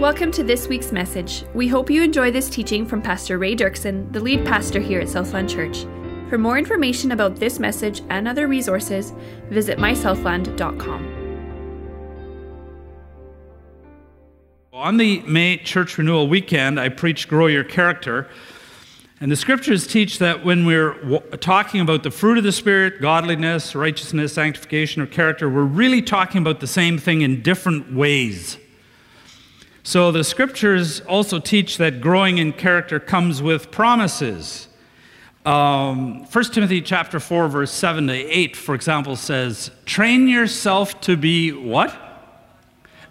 Welcome to this week's message. We hope you enjoy this teaching from Pastor Ray Duerksen, the lead pastor here at Southland Church. For more information about this message and other resources, visit mysouthland.com. On the May Church Renewal weekend, I preached Grow Your Character. And the scriptures teach that when we're talking about the fruit of the Spirit, godliness, righteousness, sanctification, or character, we're really talking about the same thing in different ways. So the scriptures also teach that growing in character comes with promises. Um, 1 Timothy chapter 4, verse 7 to 8, for example, says, Train yourself to be what?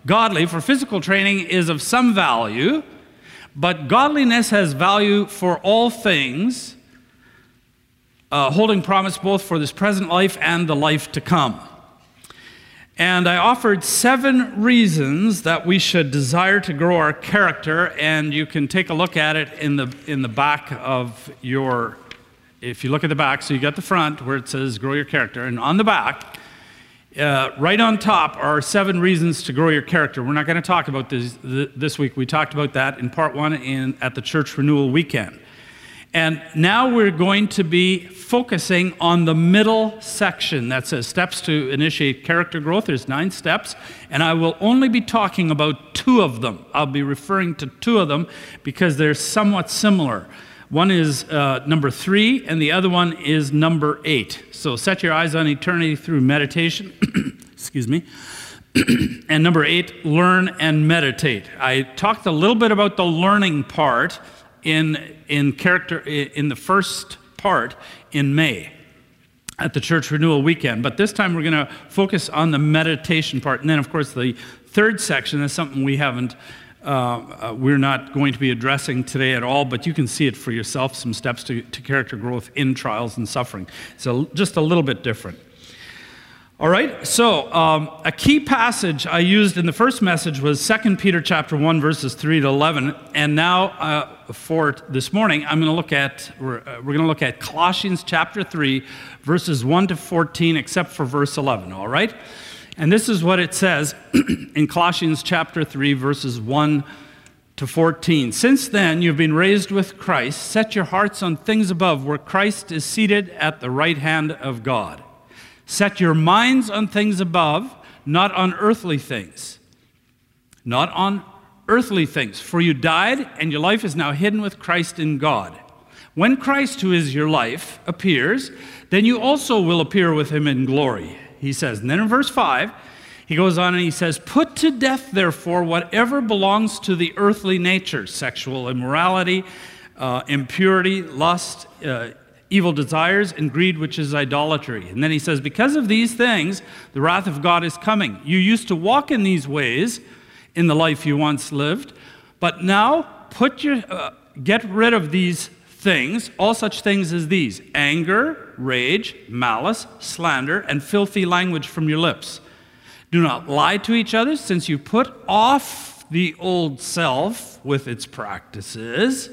Godly, for physical training is of some value but godliness has value for all things, uh, holding promise both for this present life and the life to come. And I offered seven reasons that we should desire to grow our character, and you can take a look at it in the, in the back of your, if you look at the back, so you got the front where it says grow your character, and on the back, uh, right on top are seven reasons to grow your character. We're not going to talk about this this week. We talked about that in part one in, at the church renewal weekend. And now we're going to be focusing on the middle section that says steps to initiate character growth. There's nine steps, and I will only be talking about two of them. I'll be referring to two of them because they're somewhat similar. One is uh, number three, and the other one is number eight. So set your eyes on eternity through meditation. Excuse me. and number eight, learn and meditate. I talked a little bit about the learning part in, in character in the first part in May at the church renewal weekend. But this time we're going to focus on the meditation part. And then, of course, the third section is something we haven't uh, uh, we're not going to be addressing today at all, but you can see it for yourself some steps to, to character growth in trials and suffering. So, just a little bit different. All right, so um, a key passage I used in the first message was 2 Peter chapter 1, verses 3 to 11. And now, uh, for this morning, I'm going to look at, we're, uh, we're going to look at Colossians chapter 3, verses 1 to 14, except for verse 11, all right? And this is what it says in Colossians chapter 3, verses 1 to 14. Since then, you've been raised with Christ. Set your hearts on things above, where Christ is seated at the right hand of God. Set your minds on things above, not on earthly things. Not on earthly things. For you died, and your life is now hidden with Christ in God. When Christ, who is your life, appears, then you also will appear with him in glory he says. And then in verse 5, he goes on and he says, Put to death, therefore, whatever belongs to the earthly nature sexual immorality, uh, impurity, lust, uh, evil desires, and greed, which is idolatry. And then he says, Because of these things, the wrath of God is coming. You used to walk in these ways in the life you once lived, but now put your, uh, get rid of these things, all such things as these anger, rage, malice, slander, and filthy language from your lips. Do not lie to each other, since you put off the old self with its practices.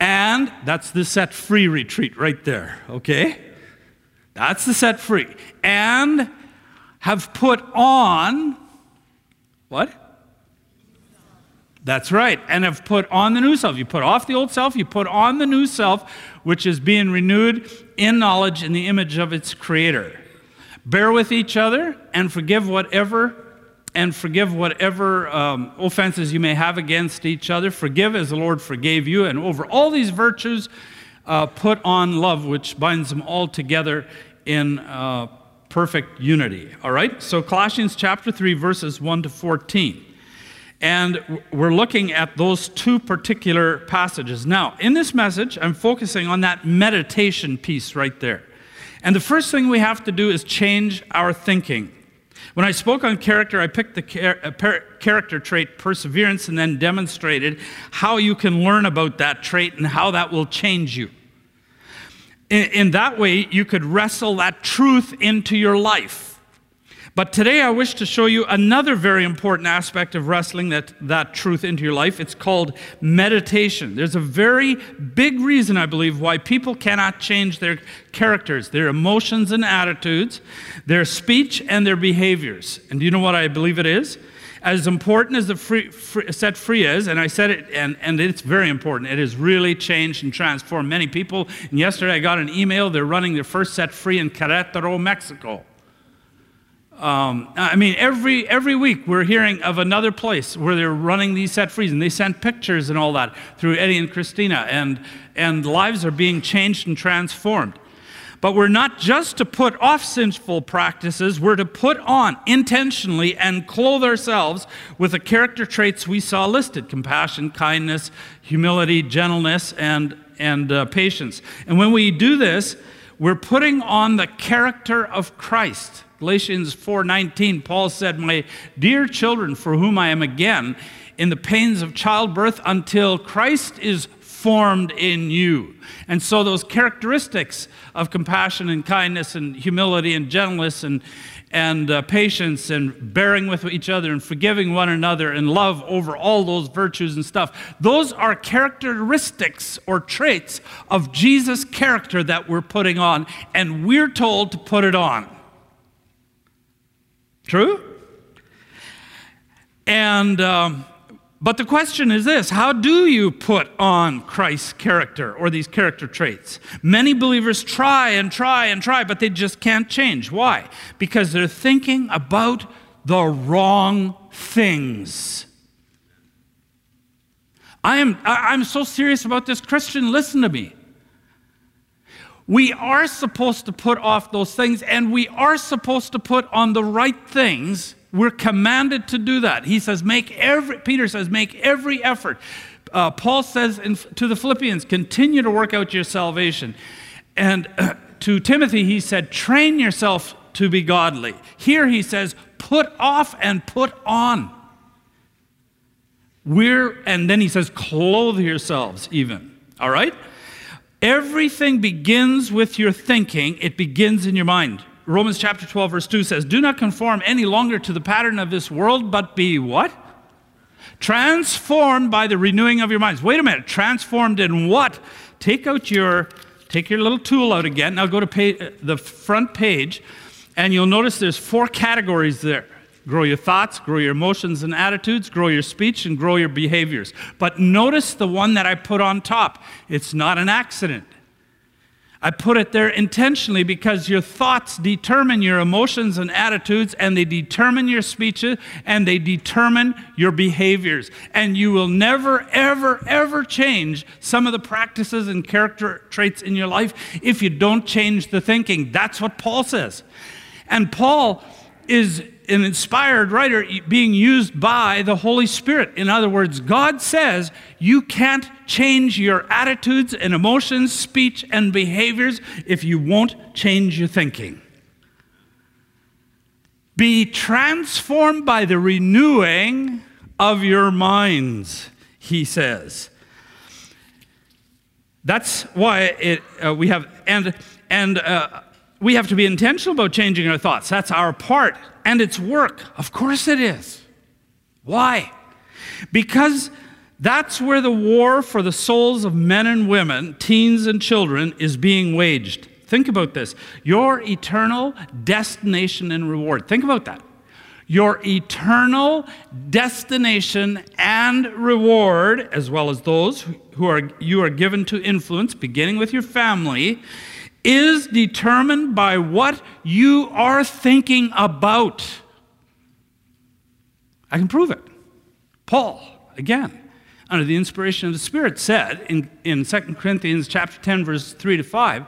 And that's the set free retreat right there, okay? That's the set free. And have put on what? That's right. And have put on the new self. You put off the old self, you put on the new self, which is being renewed in knowledge in the image of its creator. Bear with each other and forgive whatever and forgive whatever um, offenses you may have against each other. Forgive as the Lord forgave you. And over all these virtues, uh, put on love, which binds them all together in uh, perfect unity. All right? So, Colossians chapter 3, verses 1 to 14. And we're looking at those two particular passages. Now, in this message, I'm focusing on that meditation piece right there. And the first thing we have to do is change our thinking. When I spoke on character, I picked the char- uh, character trait perseverance and then demonstrated how you can learn about that trait and how that will change you. In, in that way, you could wrestle that truth into your life. But today I wish to show you another very important aspect of wrestling that, that truth into your life. It's called meditation. There's a very big reason, I believe, why people cannot change their characters, their emotions and attitudes, their speech and their behaviors. And do you know what I believe it is? As important as the free, free, set free is, and I said it, and, and it's very important, it has really changed and transformed many people. And yesterday I got an email, they're running their first set free in Querétaro, Mexico. Um, I mean, every, every week we're hearing of another place where they're running these set frees, and they send pictures and all that through Eddie and Christina, and, and lives are being changed and transformed. But we're not just to put off sinful practices, we're to put on intentionally and clothe ourselves with the character traits we saw listed compassion, kindness, humility, gentleness, and, and uh, patience. And when we do this, we're putting on the character of Christ. Galatians 4:19 Paul said, "My dear children, for whom I am again in the pains of childbirth until Christ is formed in you." And so those characteristics of compassion and kindness and humility and gentleness and and uh, patience and bearing with each other and forgiving one another and love over all those virtues and stuff. Those are characteristics or traits of Jesus' character that we're putting on, and we're told to put it on. True? And, um, but the question is this how do you put on Christ's character or these character traits? Many believers try and try and try, but they just can't change. Why? Because they're thinking about the wrong things. I am I'm so serious about this. Christian, listen to me. We are supposed to put off those things and we are supposed to put on the right things. We're commanded to do that. He says, make every, Peter says, make every effort. Uh, Paul says in, to the Philippians, continue to work out your salvation. And uh, to Timothy, he said, train yourself to be godly. Here he says, put off and put on. We're, and then he says, clothe yourselves even. All right? Everything begins with your thinking, it begins in your mind. Romans chapter 12, verse 2 says, Do not conform any longer to the pattern of this world, but be what? Transformed by the renewing of your minds. Wait a minute, transformed in what? Take out your take your little tool out again. Now go to page, uh, the front page, and you'll notice there's four categories there. Grow your thoughts, grow your emotions and attitudes, grow your speech, and grow your behaviors. But notice the one that I put on top. It's not an accident. I put it there intentionally because your thoughts determine your emotions and attitudes, and they determine your speeches, and they determine your behaviors. And you will never, ever, ever change some of the practices and character traits in your life if you don't change the thinking. That's what Paul says. And Paul is an inspired writer being used by the Holy Spirit. In other words, God says you can't change your attitudes and emotions, speech, and behaviors if you won't change your thinking. Be transformed by the renewing of your minds, he says. That's why it, uh, we have, and, and uh, we have to be intentional about changing our thoughts. That's our part and it's work. Of course it is. Why? Because that's where the war for the souls of men and women, teens and children, is being waged. Think about this your eternal destination and reward. Think about that. Your eternal destination and reward, as well as those who are, you are given to influence, beginning with your family, is determined by what you are thinking about. I can prove it. Paul, again, under the inspiration of the Spirit, said in, in 2 Corinthians chapter 10, verse 3 to 5,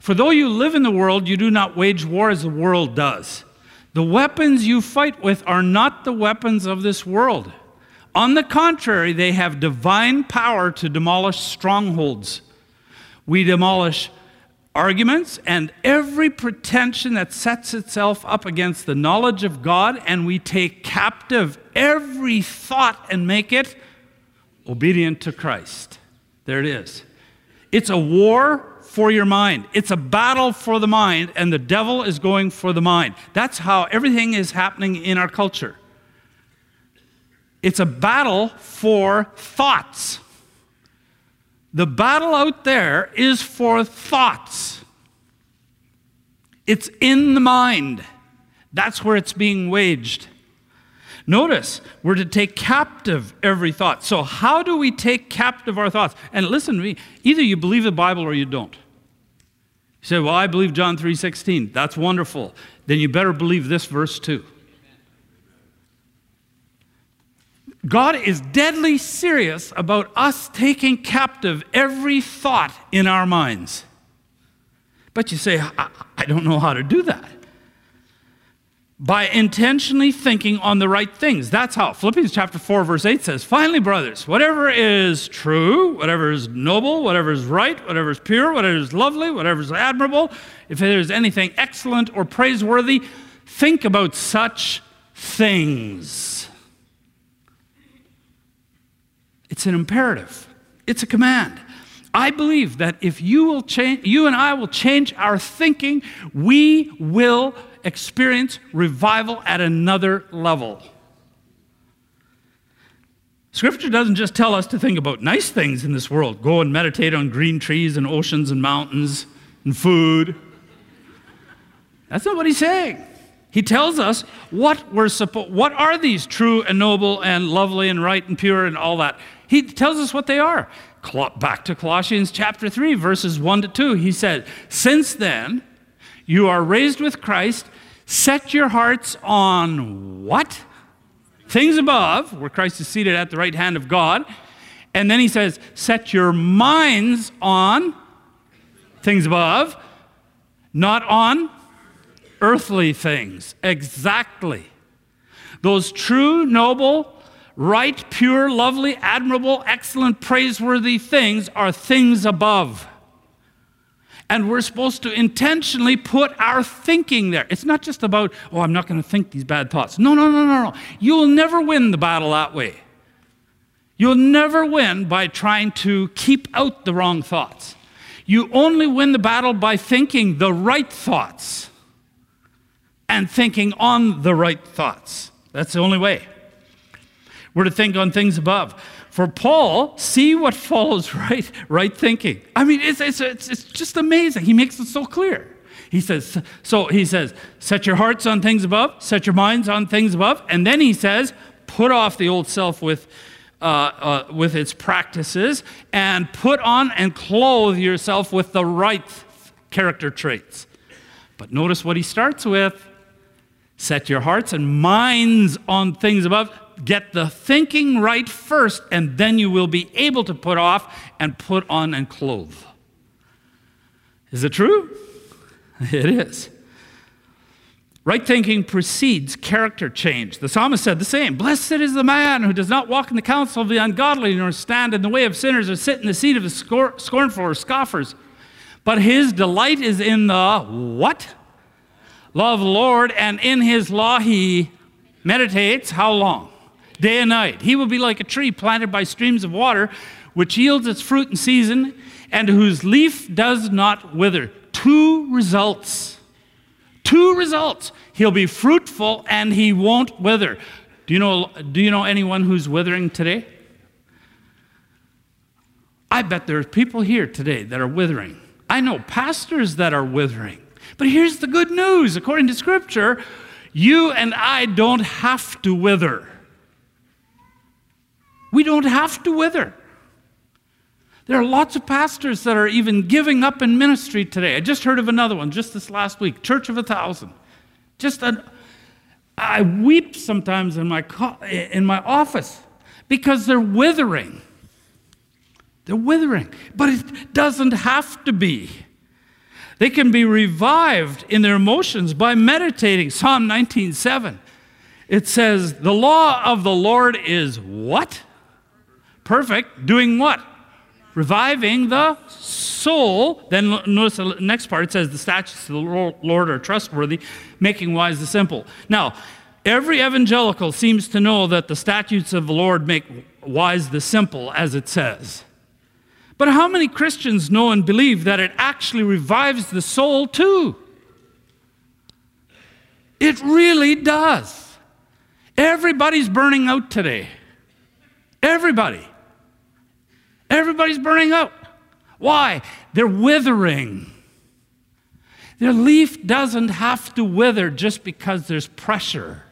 For though you live in the world, you do not wage war as the world does. The weapons you fight with are not the weapons of this world. On the contrary, they have divine power to demolish strongholds. We demolish arguments and every pretension that sets itself up against the knowledge of God, and we take captive every thought and make it obedient to Christ. There it is. It's a war for your mind. It's a battle for the mind, and the devil is going for the mind. That's how everything is happening in our culture. It's a battle for thoughts. The battle out there is for thoughts. It's in the mind. That's where it's being waged. Notice, we're to take captive every thought. So, how do we take captive our thoughts? And listen to me, either you believe the Bible or you don't. You say, Well, I believe John three 3:16. That's wonderful. Then you better believe this verse too. God is deadly serious about us taking captive every thought in our minds. But you say, I, I don't know how to do that by intentionally thinking on the right things. That's how Philippians chapter 4 verse 8 says, "Finally, brothers, whatever is true, whatever is noble, whatever is right, whatever is pure, whatever is lovely, whatever is admirable, if there is anything excellent or praiseworthy, think about such things." It's an imperative. It's a command. I believe that if you will change you and I will change our thinking, we will experience revival at another level. Scripture doesn't just tell us to think about nice things in this world go and meditate on green trees and oceans and mountains and food. That's not what he's saying. He tells us what we're supposed what are these true and noble and lovely and right and pure and all that. He tells us what they are. Back to Colossians chapter 3 verses 1 to 2. He said, "Since then you are raised with Christ. Set your hearts on what? Things above, where Christ is seated at the right hand of God. And then he says, Set your minds on things above, not on earthly things. Exactly. Those true, noble, right, pure, lovely, admirable, excellent, praiseworthy things are things above and we're supposed to intentionally put our thinking there. It's not just about, oh, I'm not going to think these bad thoughts. No, no, no, no, no. You'll never win the battle that way. You'll never win by trying to keep out the wrong thoughts. You only win the battle by thinking the right thoughts and thinking on the right thoughts. That's the only way. We're to think on things above. For Paul, see what follows right, right thinking. I mean, it's, it's, it's, it's just amazing. He makes it so clear. He says, so he says, set your hearts on things above, set your minds on things above, and then he says, put off the old self with, uh, uh, with its practices, and put on and clothe yourself with the right character traits. But notice what he starts with set your hearts and minds on things above get the thinking right first, and then you will be able to put off and put on and clothe. Is it true? It is. Right thinking precedes character change. The psalmist said the same Blessed is the man who does not walk in the counsel of the ungodly, nor stand in the way of sinners, or sit in the seat of the scornful or scoffers. But his delight is in the what? Love Lord, and in his law he meditates how long? Day and night. He will be like a tree planted by streams of water, which yields its fruit in season, and whose leaf does not wither. Two results. Two results. He'll be fruitful and he won't wither. Do you know, do you know anyone who's withering today? I bet there's people here today that are withering. I know pastors that are withering. But here's the good news according to Scripture, you and I don't have to wither. We don't have to wither. There are lots of pastors that are even giving up in ministry today. I just heard of another one just this last week, Church of a Thousand. Just an, I weep sometimes in my, in my office because they're withering. They're withering. But it doesn't have to be. They can be revived in their emotions by meditating. Psalm 19:7. It says, "The law of the Lord is what? Perfect, doing what? Reviving the soul. Then notice the next part it says, The statutes of the Lord are trustworthy, making wise the simple. Now, every evangelical seems to know that the statutes of the Lord make wise the simple, as it says. But how many Christians know and believe that it actually revives the soul too? It really does. Everybody's burning out today. Everybody. Everybody's burning up. Why? They're withering. Their leaf doesn't have to wither just because there's pressure.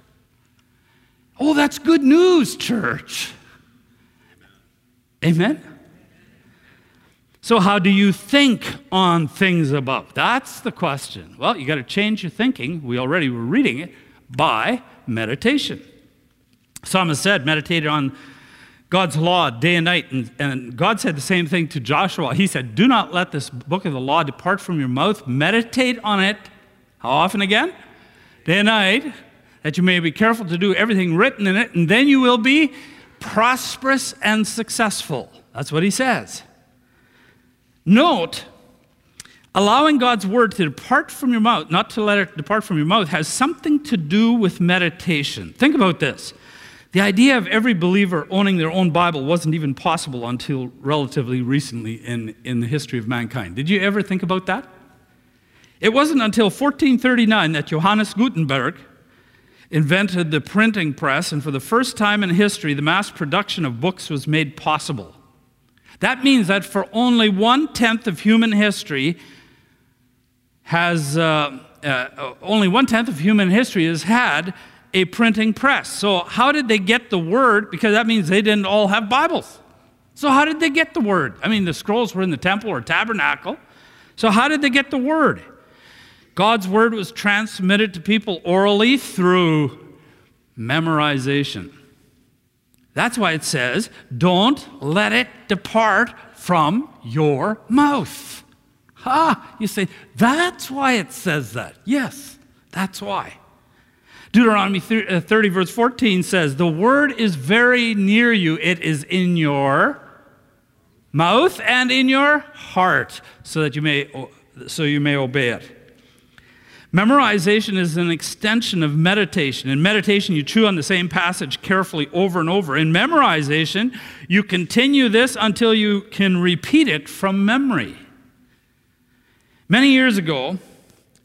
Oh, that's good news, church. Amen? So, how do you think on things above? That's the question. Well, you got to change your thinking. We already were reading it by meditation. Psalmist said, meditate on God's law day and night. And, and God said the same thing to Joshua. He said, Do not let this book of the law depart from your mouth. Meditate on it. How often again? Day and night, that you may be careful to do everything written in it, and then you will be prosperous and successful. That's what he says. Note, allowing God's word to depart from your mouth, not to let it depart from your mouth, has something to do with meditation. Think about this. The idea of every believer owning their own Bible wasn't even possible until relatively recently in, in the history of mankind. Did you ever think about that? It wasn't until 1439 that Johannes Gutenberg invented the printing press, and for the first time in history, the mass production of books was made possible. That means that for only one tenth of human history has uh, uh, only one tenth of human history has had a printing press. So, how did they get the word? Because that means they didn't all have Bibles. So, how did they get the word? I mean, the scrolls were in the temple or tabernacle. So, how did they get the word? God's word was transmitted to people orally through memorization. That's why it says, don't let it depart from your mouth. Ha! You say, that's why it says that. Yes, that's why. Deuteronomy uh, 30, verse 14 says, The word is very near you, it is in your mouth and in your heart, so that you may, so you may obey it. Memorization is an extension of meditation. In meditation, you chew on the same passage carefully over and over. In memorization, you continue this until you can repeat it from memory. Many years ago,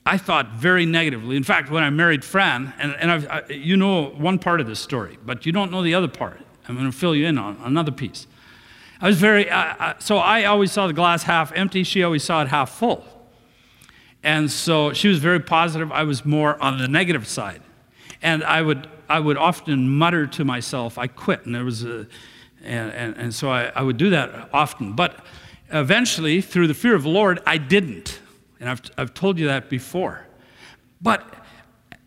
I thought very negatively. In fact, when I married Fran, and, and I, you know one part of this story, but you don't know the other part. I'm going to fill you in on another piece. I was very, so I always saw the glass half empty. She always saw it half full. And so she was very positive. I was more on the negative side. And I would, I would often mutter to myself, I quit. And there was a, and, and, and so I, I would do that often. But eventually, through the fear of the Lord, I didn't. And I've, I've told you that before. But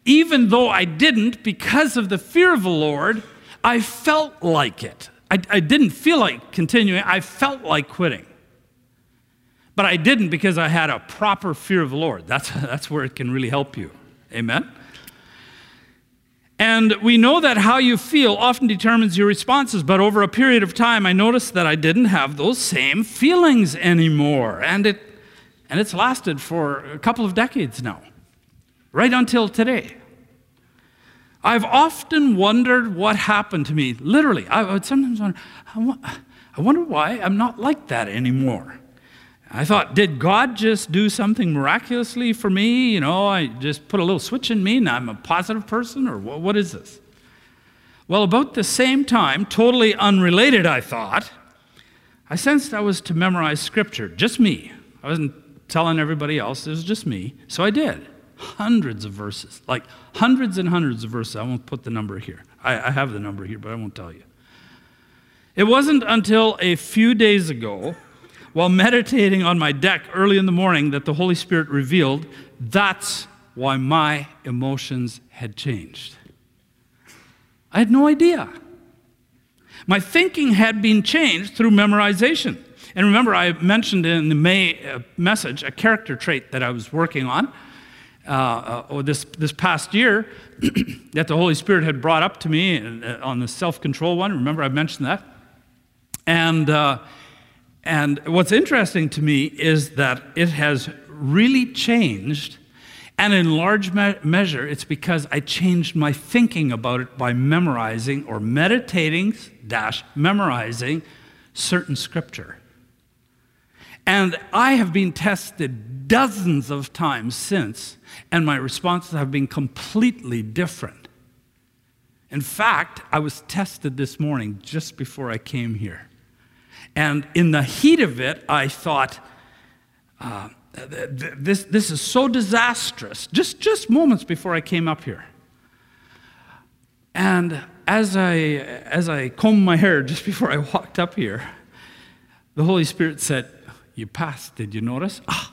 even though I didn't, because of the fear of the Lord, I felt like it. I, I didn't feel like continuing, I felt like quitting. But I didn't because I had a proper fear of the Lord. That's, that's where it can really help you. Amen? And we know that how you feel often determines your responses, but over a period of time, I noticed that I didn't have those same feelings anymore. And it and it's lasted for a couple of decades now, right until today. I've often wondered what happened to me. Literally, I would sometimes wonder, I wonder why I'm not like that anymore. I thought, did God just do something miraculously for me? You know, I just put a little switch in me and I'm a positive person, or what is this? Well, about the same time, totally unrelated, I thought, I sensed I was to memorize scripture, just me. I wasn't telling everybody else. It was just me. So I did. Hundreds of verses, like hundreds and hundreds of verses. I won't put the number here. I, I have the number here, but I won't tell you. It wasn't until a few days ago, while meditating on my deck early in the morning, that the Holy Spirit revealed that's why my emotions had changed. I had no idea. My thinking had been changed through memorization. And remember, I mentioned in the May uh, message a character trait that I was working on uh, uh, or this, this past year that the Holy Spirit had brought up to me uh, on the self control one. Remember, I mentioned that? And, uh, and what's interesting to me is that it has really changed. And in large me- measure, it's because I changed my thinking about it by memorizing or meditating dash memorizing certain scripture. And I have been tested dozens of times since, and my responses have been completely different. In fact, I was tested this morning just before I came here. And in the heat of it, I thought, uh, this, this is so disastrous, just, just moments before I came up here. And as I, as I combed my hair just before I walked up here, the Holy Spirit said, You passed, did you notice? Ah,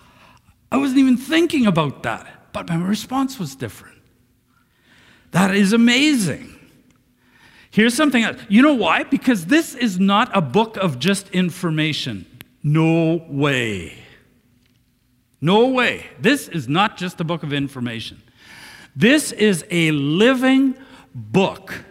I wasn't even thinking about that, but my response was different. That is amazing. Here's something else. You know why? Because this is not a book of just information. No way. No way. This is not just a book of information. This is a living book.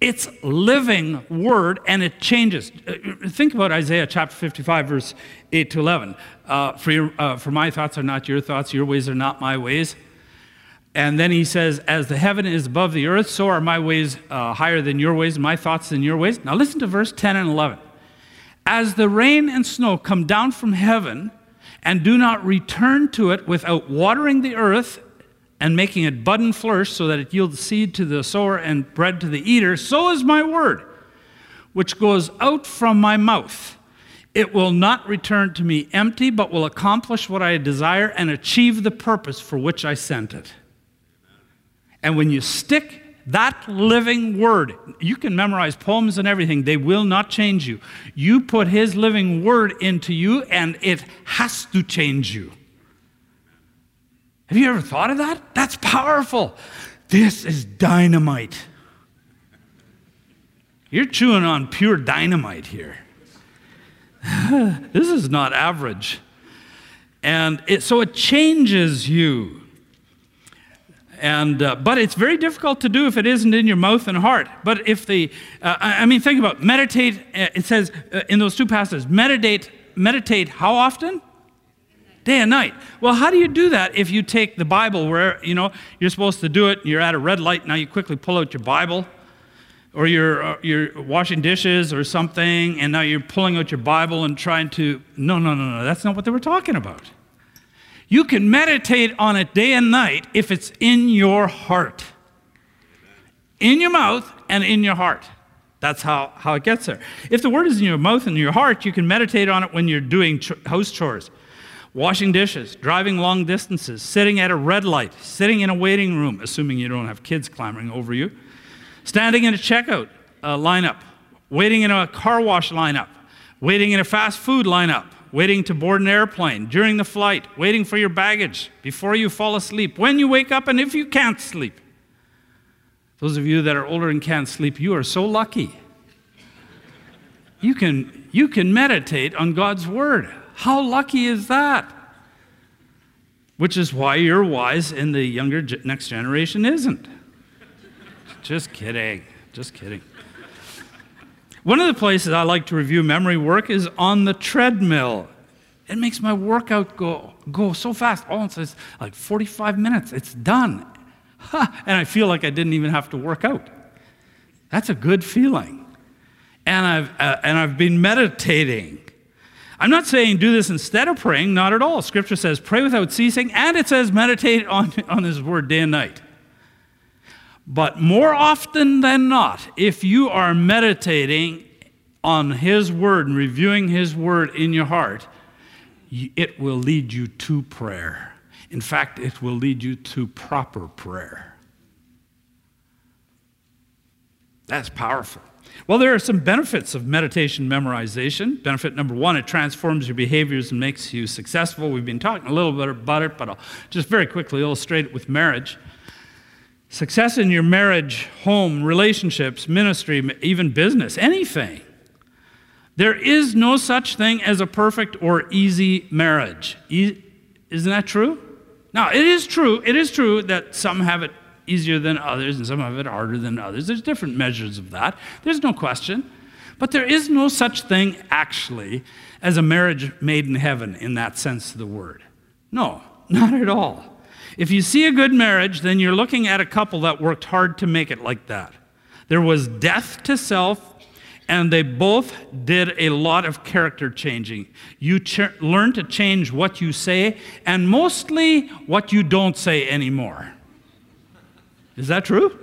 It's living word and it changes. Uh, think about Isaiah chapter 55, verse 8 to 11. Uh, for, your, uh, for my thoughts are not your thoughts, your ways are not my ways. And then he says, As the heaven is above the earth, so are my ways uh, higher than your ways, my thoughts than your ways. Now listen to verse 10 and 11. As the rain and snow come down from heaven and do not return to it without watering the earth and making it bud and flourish so that it yields seed to the sower and bread to the eater, so is my word, which goes out from my mouth. It will not return to me empty, but will accomplish what I desire and achieve the purpose for which I sent it. And when you stick that living word, you can memorize poems and everything, they will not change you. You put his living word into you, and it has to change you. Have you ever thought of that? That's powerful. This is dynamite. You're chewing on pure dynamite here. this is not average. And it, so it changes you. And, uh, but it's very difficult to do if it isn't in your mouth and heart. But if the, uh, I mean, think about it. meditate. Uh, it says uh, in those two passages, meditate. Meditate how often? Day and night. Well, how do you do that if you take the Bible where you know you're supposed to do it? and You're at a red light. Now you quickly pull out your Bible, or you're uh, you're washing dishes or something, and now you're pulling out your Bible and trying to. No, no, no, no. That's not what they were talking about. You can meditate on it day and night if it's in your heart. In your mouth and in your heart. That's how, how it gets there. If the word is in your mouth and your heart, you can meditate on it when you're doing ch- house chores, washing dishes, driving long distances, sitting at a red light, sitting in a waiting room, assuming you don't have kids clamoring over you, standing in a checkout uh, lineup, waiting in a car wash lineup, waiting in a fast food lineup, waiting to board an airplane, during the flight, waiting for your baggage, before you fall asleep, when you wake up, and if you can't sleep. Those of you that are older and can't sleep, you are so lucky. You can, you can meditate on God's Word. How lucky is that? Which is why you're wise and the younger next generation isn't. Just kidding. Just kidding. One of the places I like to review memory work is on the treadmill. It makes my workout go, go so fast. Oh, it's like 45 minutes. It's done. and I feel like I didn't even have to work out. That's a good feeling. And I've, uh, and I've been meditating. I'm not saying do this instead of praying, not at all. Scripture says pray without ceasing, and it says meditate on, on His word day and night. But more often than not, if you are meditating on His Word and reviewing His Word in your heart, it will lead you to prayer. In fact, it will lead you to proper prayer. That's powerful. Well, there are some benefits of meditation memorization. Benefit number one, it transforms your behaviors and makes you successful. We've been talking a little bit about it, but I'll just very quickly illustrate it with marriage. Success in your marriage, home, relationships, ministry, even business, anything. There is no such thing as a perfect or easy marriage. E- isn't that true? Now, it is true. It is true that some have it easier than others and some of it harder than others. There's different measures of that. There's no question. But there is no such thing, actually, as a marriage made in heaven in that sense of the word. No, not at all. If you see a good marriage, then you're looking at a couple that worked hard to make it like that. There was death to self, and they both did a lot of character changing. You ch- learn to change what you say, and mostly what you don't say anymore. Is that true?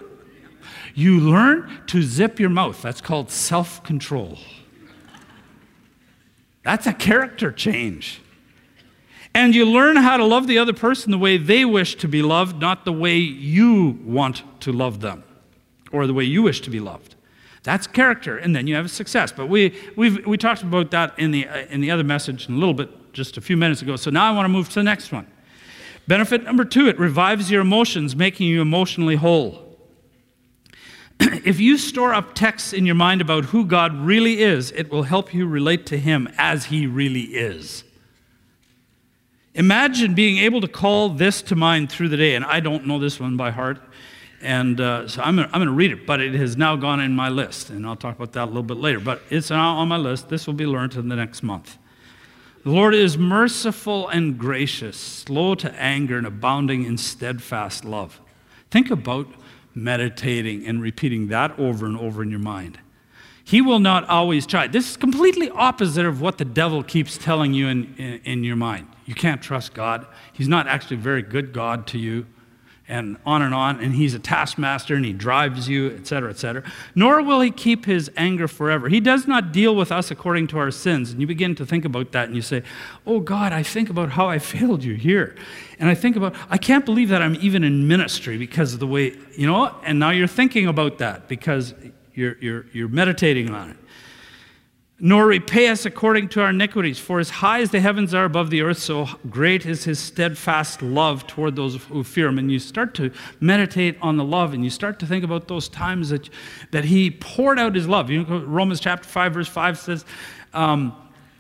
You learn to zip your mouth. That's called self control. That's a character change. And you learn how to love the other person the way they wish to be loved, not the way you want to love them. or the way you wish to be loved. That's character, and then you have success. But we, we we talked about that in the, uh, in the other message in a little bit just a few minutes ago. So now I want to move to the next one. Benefit number two it revives your emotions, making you emotionally whole. if you store up texts in your mind about who God really is, it will help you relate to Him as He really is. Imagine being able to call this to mind through the day, and I don't know this one by heart. And uh, so I'm going to read it, but it has now gone in my list, and I'll talk about that a little bit later. But it's now on my list. This will be learned in the next month. The Lord is merciful and gracious, slow to anger, and abounding in steadfast love. Think about meditating and repeating that over and over in your mind. He will not always try. This is completely opposite of what the devil keeps telling you in, in, in your mind. You can't trust God. He's not actually a very good God to you and on and on, and he's a taskmaster and he drives you, etc., etc. Nor will he keep his anger forever. He does not deal with us according to our sins. And you begin to think about that and you say, Oh God, I think about how I failed you here. And I think about, I can't believe that I'm even in ministry because of the way, you know, and now you're thinking about that because you're, you're, you're meditating on it nor repay us according to our iniquities. For as high as the heavens are above the earth, so great is his steadfast love toward those who fear him. And you start to meditate on the love, and you start to think about those times that, that he poured out his love. You know, Romans chapter 5, verse 5 says, um,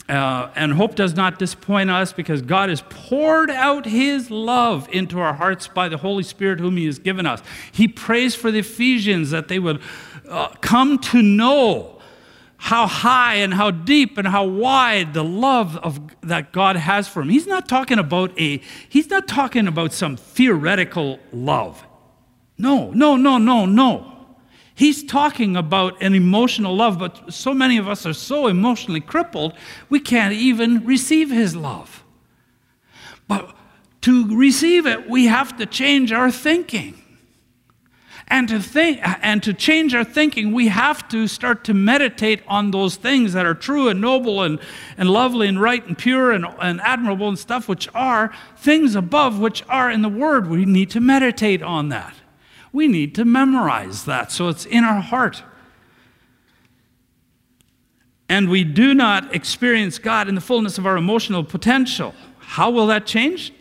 uh, and hope does not disappoint us because God has poured out his love into our hearts by the Holy Spirit, whom he has given us. He prays for the Ephesians that they would uh, come to know how high and how deep and how wide the love of, that God has for him. He's not talking about a he's not talking about some theoretical love. No, no, no, no, no. He's talking about an emotional love, but so many of us are so emotionally crippled, we can't even receive his love. But to receive it, we have to change our thinking. And to think and to change our thinking, we have to start to meditate on those things that are true and noble and, and lovely and right and pure and, and admirable and stuff, which are things above which are in the Word. We need to meditate on that. We need to memorize that so it's in our heart. And we do not experience God in the fullness of our emotional potential. How will that change?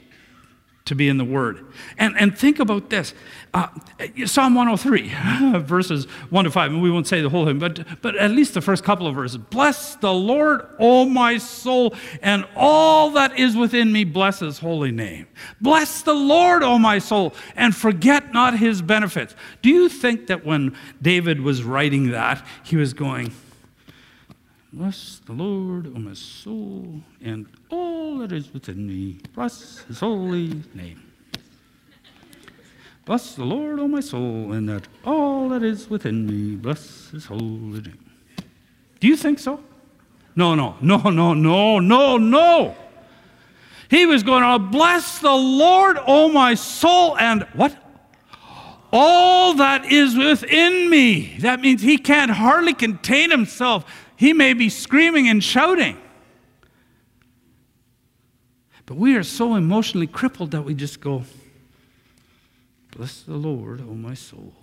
to be in the Word. And, and think about this uh, Psalm 103, verses 1 to 5, and we won't say the whole thing, but, but at least the first couple of verses. Bless the Lord, O my soul, and all that is within me, bless his holy name. Bless the Lord, O my soul, and forget not his benefits. Do you think that when David was writing that, he was going, Bless the Lord, O my soul, and all that is within me. Bless his holy name. Bless the Lord, O my soul, and that all that is within me. Bless his holy name. Do you think so? No, no, no, no, no, no, no. He was going, to bless the Lord, O my soul, and what? All that is within me. That means he can't hardly contain himself he may be screaming and shouting. But we are so emotionally crippled that we just go, Bless the Lord, O my soul.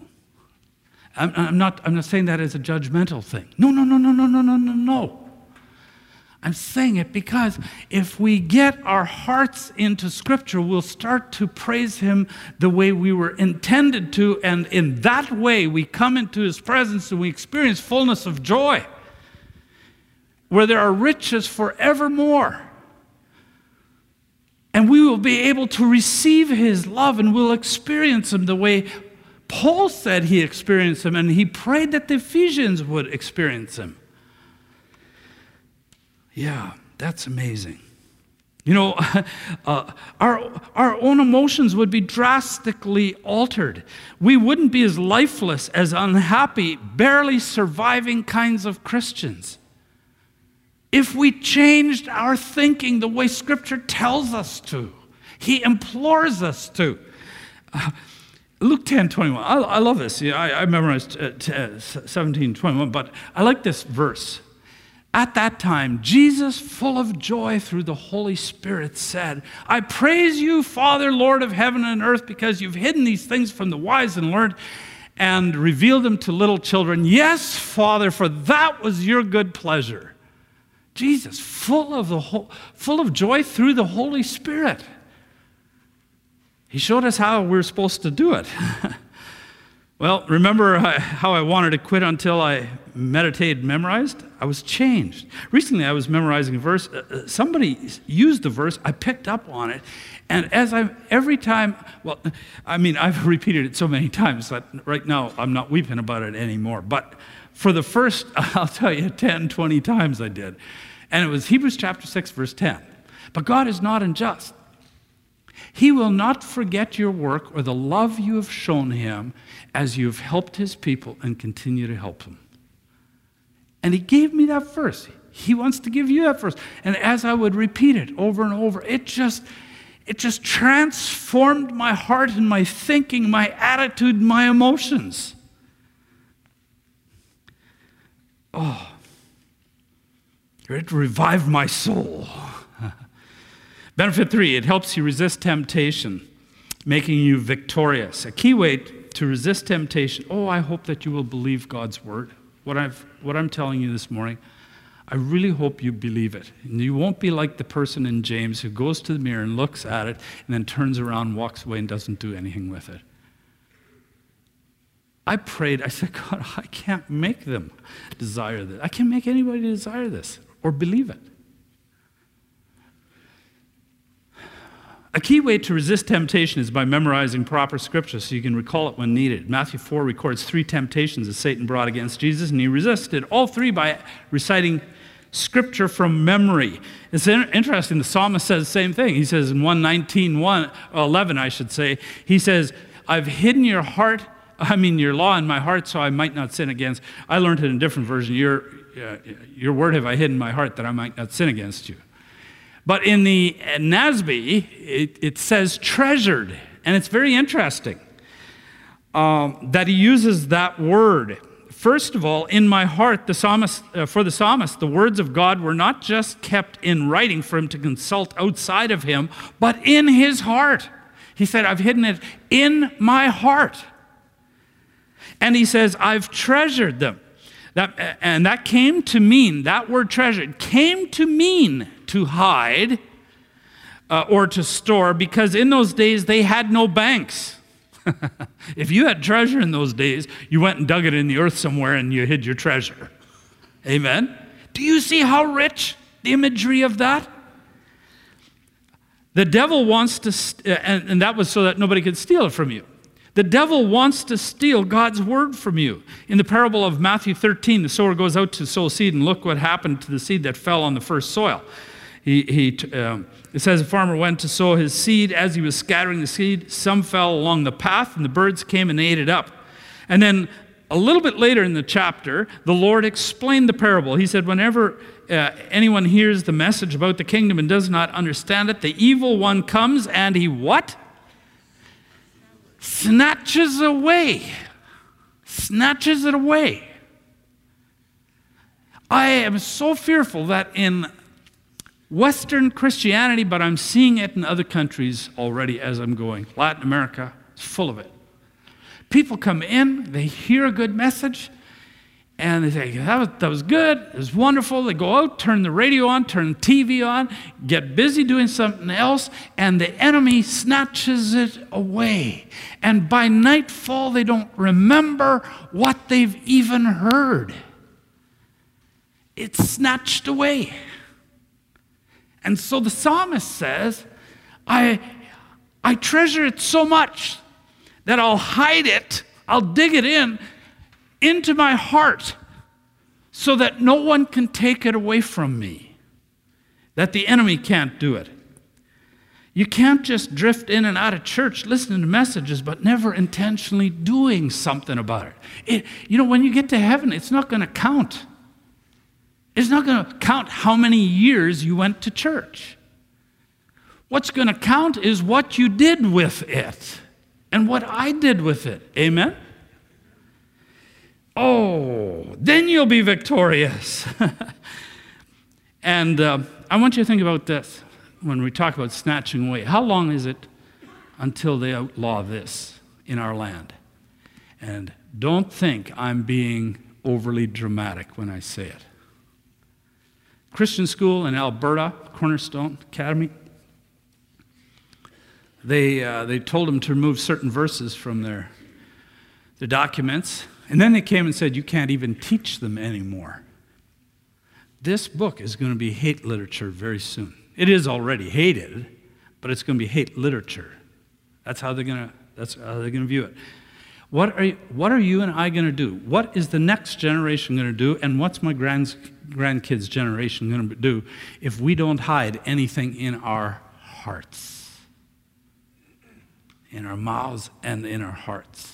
I'm, I'm, not, I'm not saying that as a judgmental thing. No, no, no, no, no, no, no, no, no. I'm saying it because if we get our hearts into Scripture, we'll start to praise Him the way we were intended to, and in that way we come into His presence and we experience fullness of joy where there are riches forevermore. And we will be able to receive his love and we'll experience him the way Paul said he experienced him, and he prayed that the Ephesians would experience him. Yeah, that's amazing. You know, uh, our, our own emotions would be drastically altered. We wouldn't be as lifeless, as unhappy, barely surviving kinds of Christians if we changed our thinking the way Scripture tells us to. He implores us to. Uh, Luke 10 21. I, I love this. Yeah, I, I memorized uh, t- uh, 17 21, but I like this verse. At that time, Jesus, full of joy through the Holy Spirit, said, I praise you, Father, Lord of heaven and earth, because you've hidden these things from the wise and learned and revealed them to little children. Yes, Father, for that was your good pleasure. Jesus, full of, the whole, full of joy through the Holy Spirit. He showed us how we're supposed to do it. well, remember how I wanted to quit until I meditated, memorized? I was changed. Recently, I was memorizing a verse. Uh, uh, somebody used the verse. I picked up on it. And as I, every time, well, I mean, I've repeated it so many times that right now I'm not weeping about it anymore. But for the first, I'll tell you, 10, 20 times I did. And it was Hebrews chapter 6, verse 10. But God is not unjust. He will not forget your work or the love you have shown him as you have helped his people and continue to help them. And he gave me that verse. He wants to give you that verse. And as I would repeat it over and over, it just it just transformed my heart and my thinking, my attitude, my emotions. Oh, it revived my soul. Benefit three, it helps you resist temptation, making you victorious. A key way to resist temptation. Oh, I hope that you will believe God's word. What, I've, what I'm telling you this morning, I really hope you believe it. And you won't be like the person in James who goes to the mirror and looks at it and then turns around, walks away, and doesn't do anything with it. I prayed, I said, God, I can't make them desire this. I can't make anybody desire this or believe it. A key way to resist temptation is by memorizing proper scripture so you can recall it when needed. Matthew 4 records three temptations that Satan brought against Jesus, and he resisted all three by reciting scripture from memory. It's interesting, the psalmist says the same thing. He says in 119, 1, 11, I should say, he says, I've hidden your heart, I mean, your law in my heart so I might not sin against. I learned it in a different version. Your, uh, your word have I hidden in my heart that I might not sin against you. But in the NASB, it, it says treasured, and it's very interesting um, that he uses that word. First of all, in my heart, the psalmist, uh, for the psalmist, the words of God were not just kept in writing for him to consult outside of him, but in his heart. He said, I've hidden it in my heart. And he says, I've treasured them. That, and that came to mean, that word treasured came to mean to hide uh, or to store because in those days they had no banks. if you had treasure in those days, you went and dug it in the earth somewhere and you hid your treasure. Amen? Do you see how rich the imagery of that? The devil wants to, st- uh, and, and that was so that nobody could steal it from you. The devil wants to steal God's word from you. In the parable of Matthew 13, the sower goes out to sow seed, and look what happened to the seed that fell on the first soil. He, he, um, it says a farmer went to sow his seed. As he was scattering the seed, some fell along the path, and the birds came and ate it up. And then a little bit later in the chapter, the Lord explained the parable. He said, Whenever uh, anyone hears the message about the kingdom and does not understand it, the evil one comes and he what? Snatches away. Snatches it away. I am so fearful that in Western Christianity, but I'm seeing it in other countries already as I'm going. Latin America is full of it. People come in, they hear a good message, and they say, that was, that was good, it was wonderful. They go out, turn the radio on, turn TV on, get busy doing something else, and the enemy snatches it away. And by nightfall, they don't remember what they've even heard. It's snatched away. And so the psalmist says, I, I treasure it so much that I'll hide it, I'll dig it in into my heart so that no one can take it away from me, that the enemy can't do it. You can't just drift in and out of church listening to messages, but never intentionally doing something about it. it you know, when you get to heaven, it's not going to count. It's not going to count how many years you went to church. What's going to count is what you did with it and what I did with it. Amen? Oh, then you'll be victorious. and uh, I want you to think about this when we talk about snatching away. How long is it until they outlaw this in our land? And Don't think I'm being overly dramatic when I say it. Christian school in Alberta, Cornerstone Academy, they, uh, they told them to remove certain verses from their, their documents, and then they came and said, You can't even teach them anymore. This book is going to be hate literature very soon. It is already hated, but it's going to be hate literature. That's how they're going to, that's how they're going to view it. What are, you, what are you and I going to do? What is the next generation going to do? And what's my grand, grandkids' generation going to do if we don't hide anything in our hearts? In our mouths and in our hearts.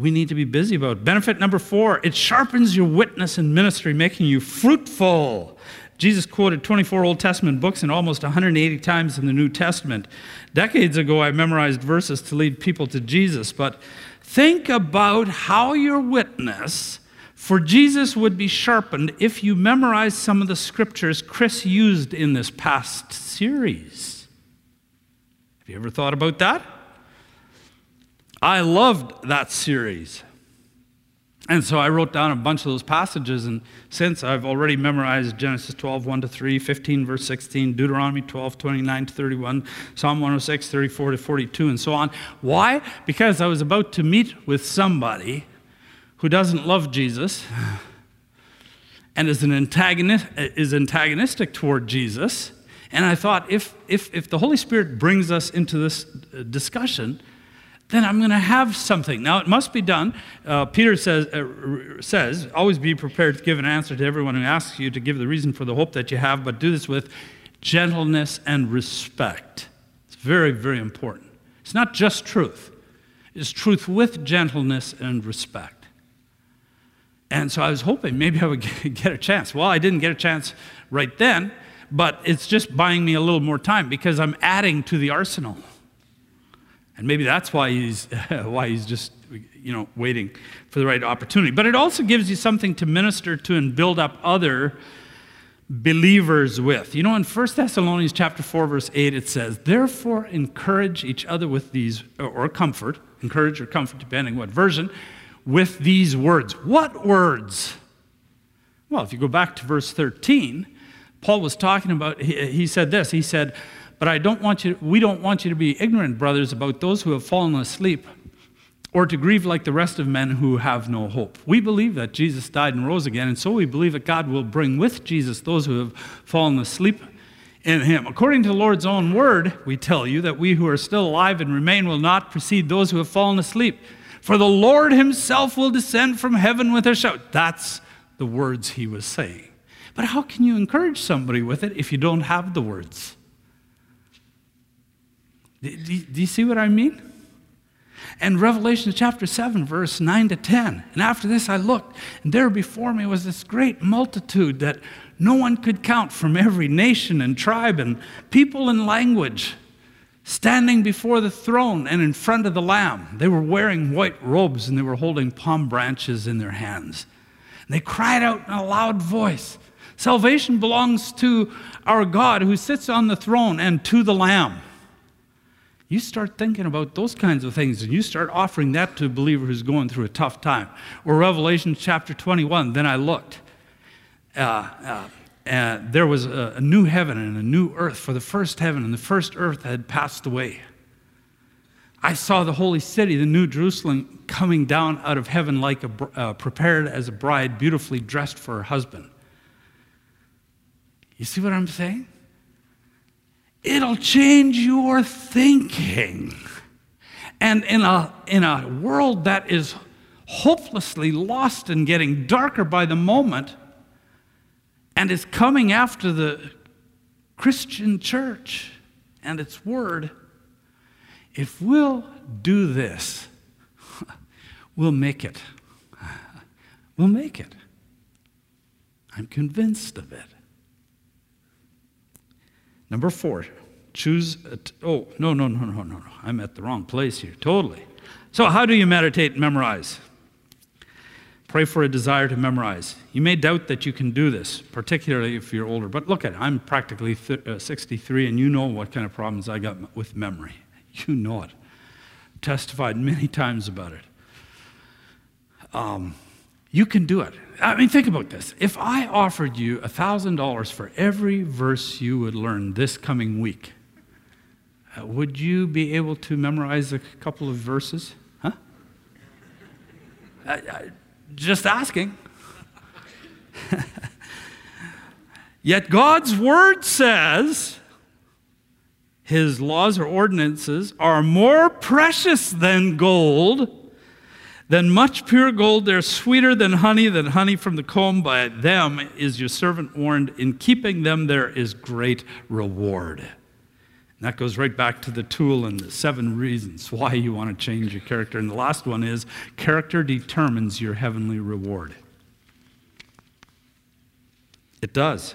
We need to be busy about. Benefit number four it sharpens your witness and ministry, making you fruitful. Jesus quoted 24 Old Testament books and almost 180 times in the New Testament. Decades ago, I memorized verses to lead people to Jesus, but think about how your witness for Jesus would be sharpened if you memorized some of the scriptures Chris used in this past series. Have you ever thought about that? I loved that series. And so I wrote down a bunch of those passages, and since I've already memorized Genesis 12, 1 to 3, 15, verse 16, Deuteronomy 12, 29 to 31, Psalm 106, 34 to 42, and so on. Why? Because I was about to meet with somebody who doesn't love Jesus and is, an antagonist, is antagonistic toward Jesus. And I thought, if, if, if the Holy Spirit brings us into this uh, discussion, then I'm going to have something. Now, it must be done. Uh, Peter says, uh, says, always be prepared to give an answer to everyone who asks you to give the reason for the hope that you have, but do this with gentleness and respect. It's very, very important. It's not just truth, it's truth with gentleness and respect. And so I was hoping maybe I would get a chance. Well, I didn't get a chance right then, but it's just buying me a little more time because I'm adding to the arsenal. And maybe that's why he's, why he's just, you know, waiting for the right opportunity. But it also gives you something to minister to and build up other believers with. You know, in 1 Thessalonians chapter 4, verse 8, it says, Therefore encourage each other with these, or comfort, encourage or comfort, depending what version, with these words. What words? Well, if you go back to verse 13, Paul was talking about, he, he said this, he said, but I don't want you, we don't want you to be ignorant, brothers, about those who have fallen asleep, or to grieve like the rest of men who have no hope. We believe that Jesus died and rose again, and so we believe that God will bring with Jesus those who have fallen asleep in him. According to the Lord's own word, we tell you that we who are still alive and remain will not precede those who have fallen asleep. For the Lord himself will descend from heaven with a shout. That's the words he was saying. But how can you encourage somebody with it if you don't have the words? Do, do, do you see what I mean? And Revelation chapter 7, verse 9 to 10. And after this I looked, and there before me was this great multitude that no one could count from every nation and tribe and people and language, standing before the throne and in front of the Lamb. They were wearing white robes and they were holding palm branches in their hands. And they cried out in a loud voice Salvation belongs to our God who sits on the throne and to the Lamb. You start thinking about those kinds of things and you start offering that to a believer who's going through a tough time. Or Revelation chapter 21, then I looked. Uh, uh, and there was a, a new heaven and a new earth, for the first heaven and the first earth had passed away. I saw the holy city, the new Jerusalem, coming down out of heaven like a, uh, prepared as a bride, beautifully dressed for her husband. You see what I'm saying? It'll change your thinking. And in a, in a world that is hopelessly lost and getting darker by the moment, and is coming after the Christian church and its word, if we'll do this, we'll make it. We'll make it. I'm convinced of it. Number four, choose. oh, no, no, no, no, no, no. I'm at the wrong place here. Totally. So, how do you meditate and memorize? Pray for a desire to memorize. You may doubt that you can do this, particularly if you're older. But look at it. I'm practically th- uh, 63, and you know what kind of problems I got with memory. You know it. Testified many times about it. Um, you can do it. I mean, think about this. If I offered you $1,000 for every verse you would learn this coming week, uh, would you be able to memorize a couple of verses? Huh? just asking. Yet God's word says his laws or ordinances are more precious than gold than much pure gold, they're sweeter than honey, than honey from the comb. By them is your servant warned. In keeping them, there is great reward. And that goes right back to the tool and the seven reasons why you want to change your character. And the last one is character determines your heavenly reward. It does.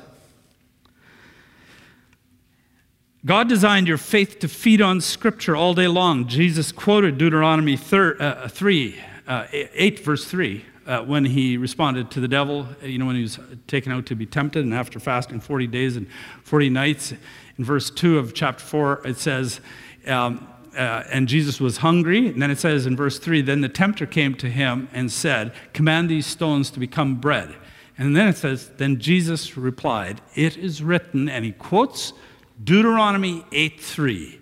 God designed your faith to feed on Scripture all day long. Jesus quoted Deuteronomy uh, 3 uh, 8, verse 3, uh, when he responded to the devil, uh, you know, when he was taken out to be tempted, and after fasting 40 days and 40 nights. In verse 2 of chapter 4, it says, um, uh, and Jesus was hungry. And then it says in verse 3 Then the tempter came to him and said, Command these stones to become bread. And then it says, Then Jesus replied, It is written, and he quotes Deuteronomy 8 3.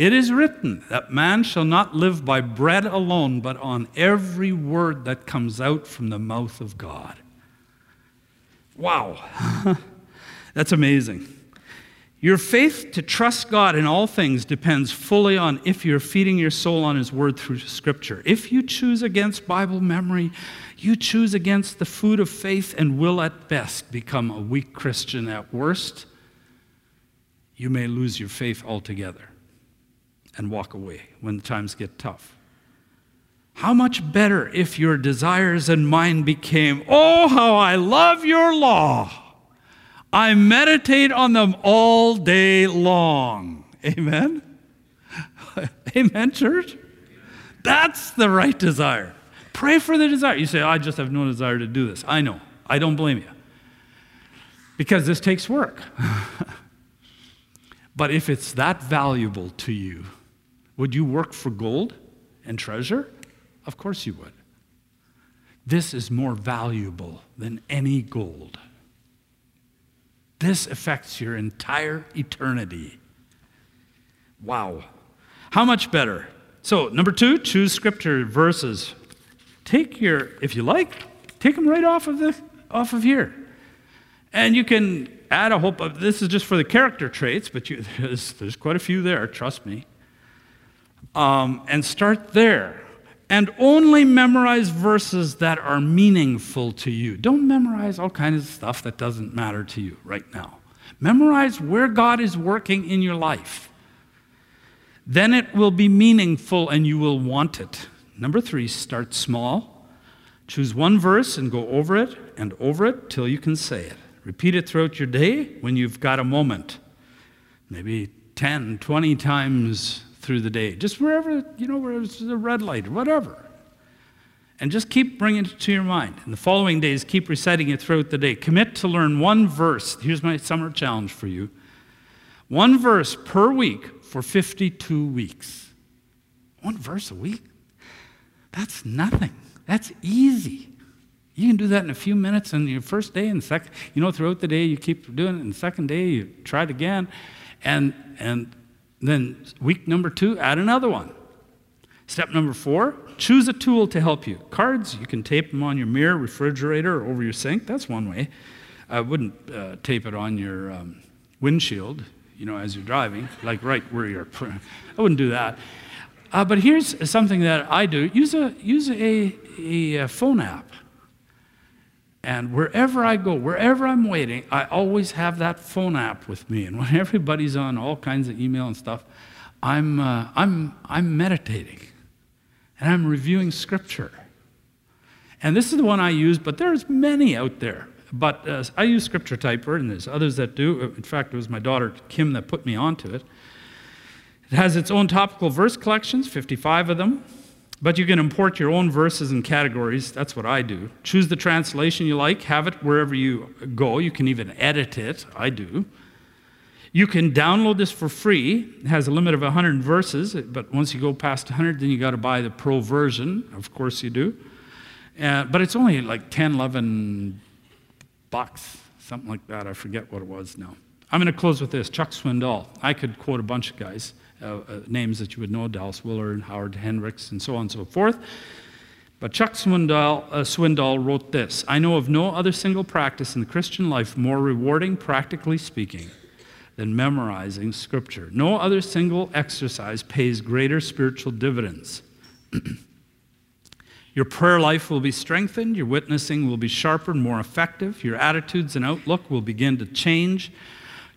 It is written that man shall not live by bread alone, but on every word that comes out from the mouth of God. Wow, that's amazing. Your faith to trust God in all things depends fully on if you're feeding your soul on His Word through Scripture. If you choose against Bible memory, you choose against the food of faith and will at best become a weak Christian. At worst, you may lose your faith altogether and walk away when the times get tough. How much better if your desires and mine became, Oh, how I love your law! I meditate on them all day long. Amen? Amen, church? That's the right desire. Pray for the desire. You say, I just have no desire to do this. I know. I don't blame you. Because this takes work. but if it's that valuable to you, would you work for gold and treasure? Of course you would. This is more valuable than any gold. This affects your entire eternity. Wow. How much better? So, number two, choose scripture verses. Take your, if you like, take them right off of the, off of here. And you can add a whole, this is just for the character traits, but you, there's, there's quite a few there, trust me um, and start there. And only memorize verses that are meaningful to you. Don't memorize all kinds of stuff that doesn't matter to you right now. Memorize where God is working in your life. Then it will be meaningful and you will want it. Number three, start small. Choose one verse and go over it and over it till you can say it. Repeat it throughout your day when you've got a moment. Maybe 10, 20 times through the day, just wherever, you know, where it's a red light or whatever. And just keep bringing it to your mind. And the following days, keep reciting it throughout the day. Commit to learn one verse. Here's my summer challenge for you one verse per week for 52 weeks. One verse a week? That's nothing. That's easy. You can do that in a few minutes on your first day and second, you know, throughout the day you keep doing it, and the second day you try it again. And and then, week number two, add another one. Step number four, choose a tool to help you. Cards, you can tape them on your mirror, refrigerator, or over your sink. That's one way. I wouldn't uh, tape it on your um, windshield, you know, as you're driving, like right where you're. I wouldn't do that. Uh, but here's something that I do use a, use a, a, a phone app. And wherever I go, wherever I'm waiting, I always have that phone app with me. And when everybody's on all kinds of email and stuff, I'm, uh, I'm, I'm meditating and I'm reviewing scripture. And this is the one I use, but there's many out there. But uh, I use Scripture Typer, and there's others that do. In fact, it was my daughter Kim that put me onto it. It has its own topical verse collections, 55 of them. But you can import your own verses and categories. That's what I do. Choose the translation you like, have it wherever you go. You can even edit it. I do. You can download this for free. It has a limit of 100 verses, but once you go past 100, then you got to buy the pro version. Of course, you do. Uh, but it's only like 10, 11 bucks, something like that. I forget what it was now. I'm going to close with this Chuck Swindoll. I could quote a bunch of guys, uh, uh, names that you would know Dallas Willard, Howard Hendricks, and so on and so forth. But Chuck Swindoll, uh, Swindoll wrote this I know of no other single practice in the Christian life more rewarding, practically speaking, than memorizing Scripture. No other single exercise pays greater spiritual dividends. Your prayer life will be strengthened, your witnessing will be sharper and more effective, your attitudes and outlook will begin to change,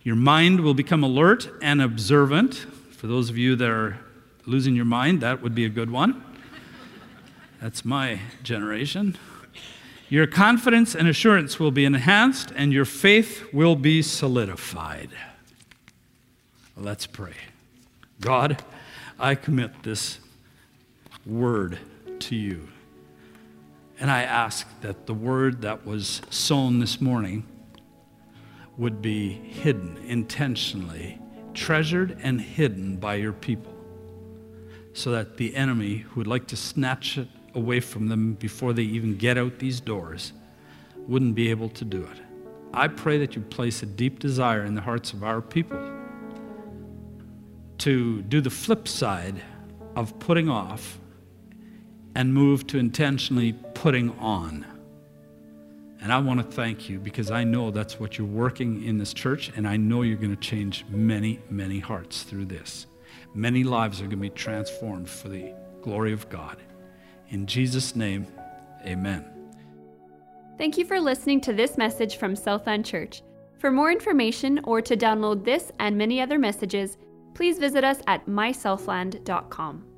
your mind will become alert and observant. For those of you that are losing your mind, that would be a good one. That's my generation. Your confidence and assurance will be enhanced, and your faith will be solidified. Let's pray. God, I commit this word to you. And I ask that the word that was sown this morning would be hidden intentionally, treasured and hidden by your people, so that the enemy who would like to snatch it away from them before they even get out these doors wouldn't be able to do it. I pray that you place a deep desire in the hearts of our people to do the flip side of putting off and move to intentionally putting on. And I want to thank you because I know that's what you're working in this church, and I know you're going to change many, many hearts through this. Many lives are going to be transformed for the glory of God. In Jesus' name, amen. Thank you for listening to this message from Southland Church. For more information or to download this and many other messages, please visit us at mysouthland.com.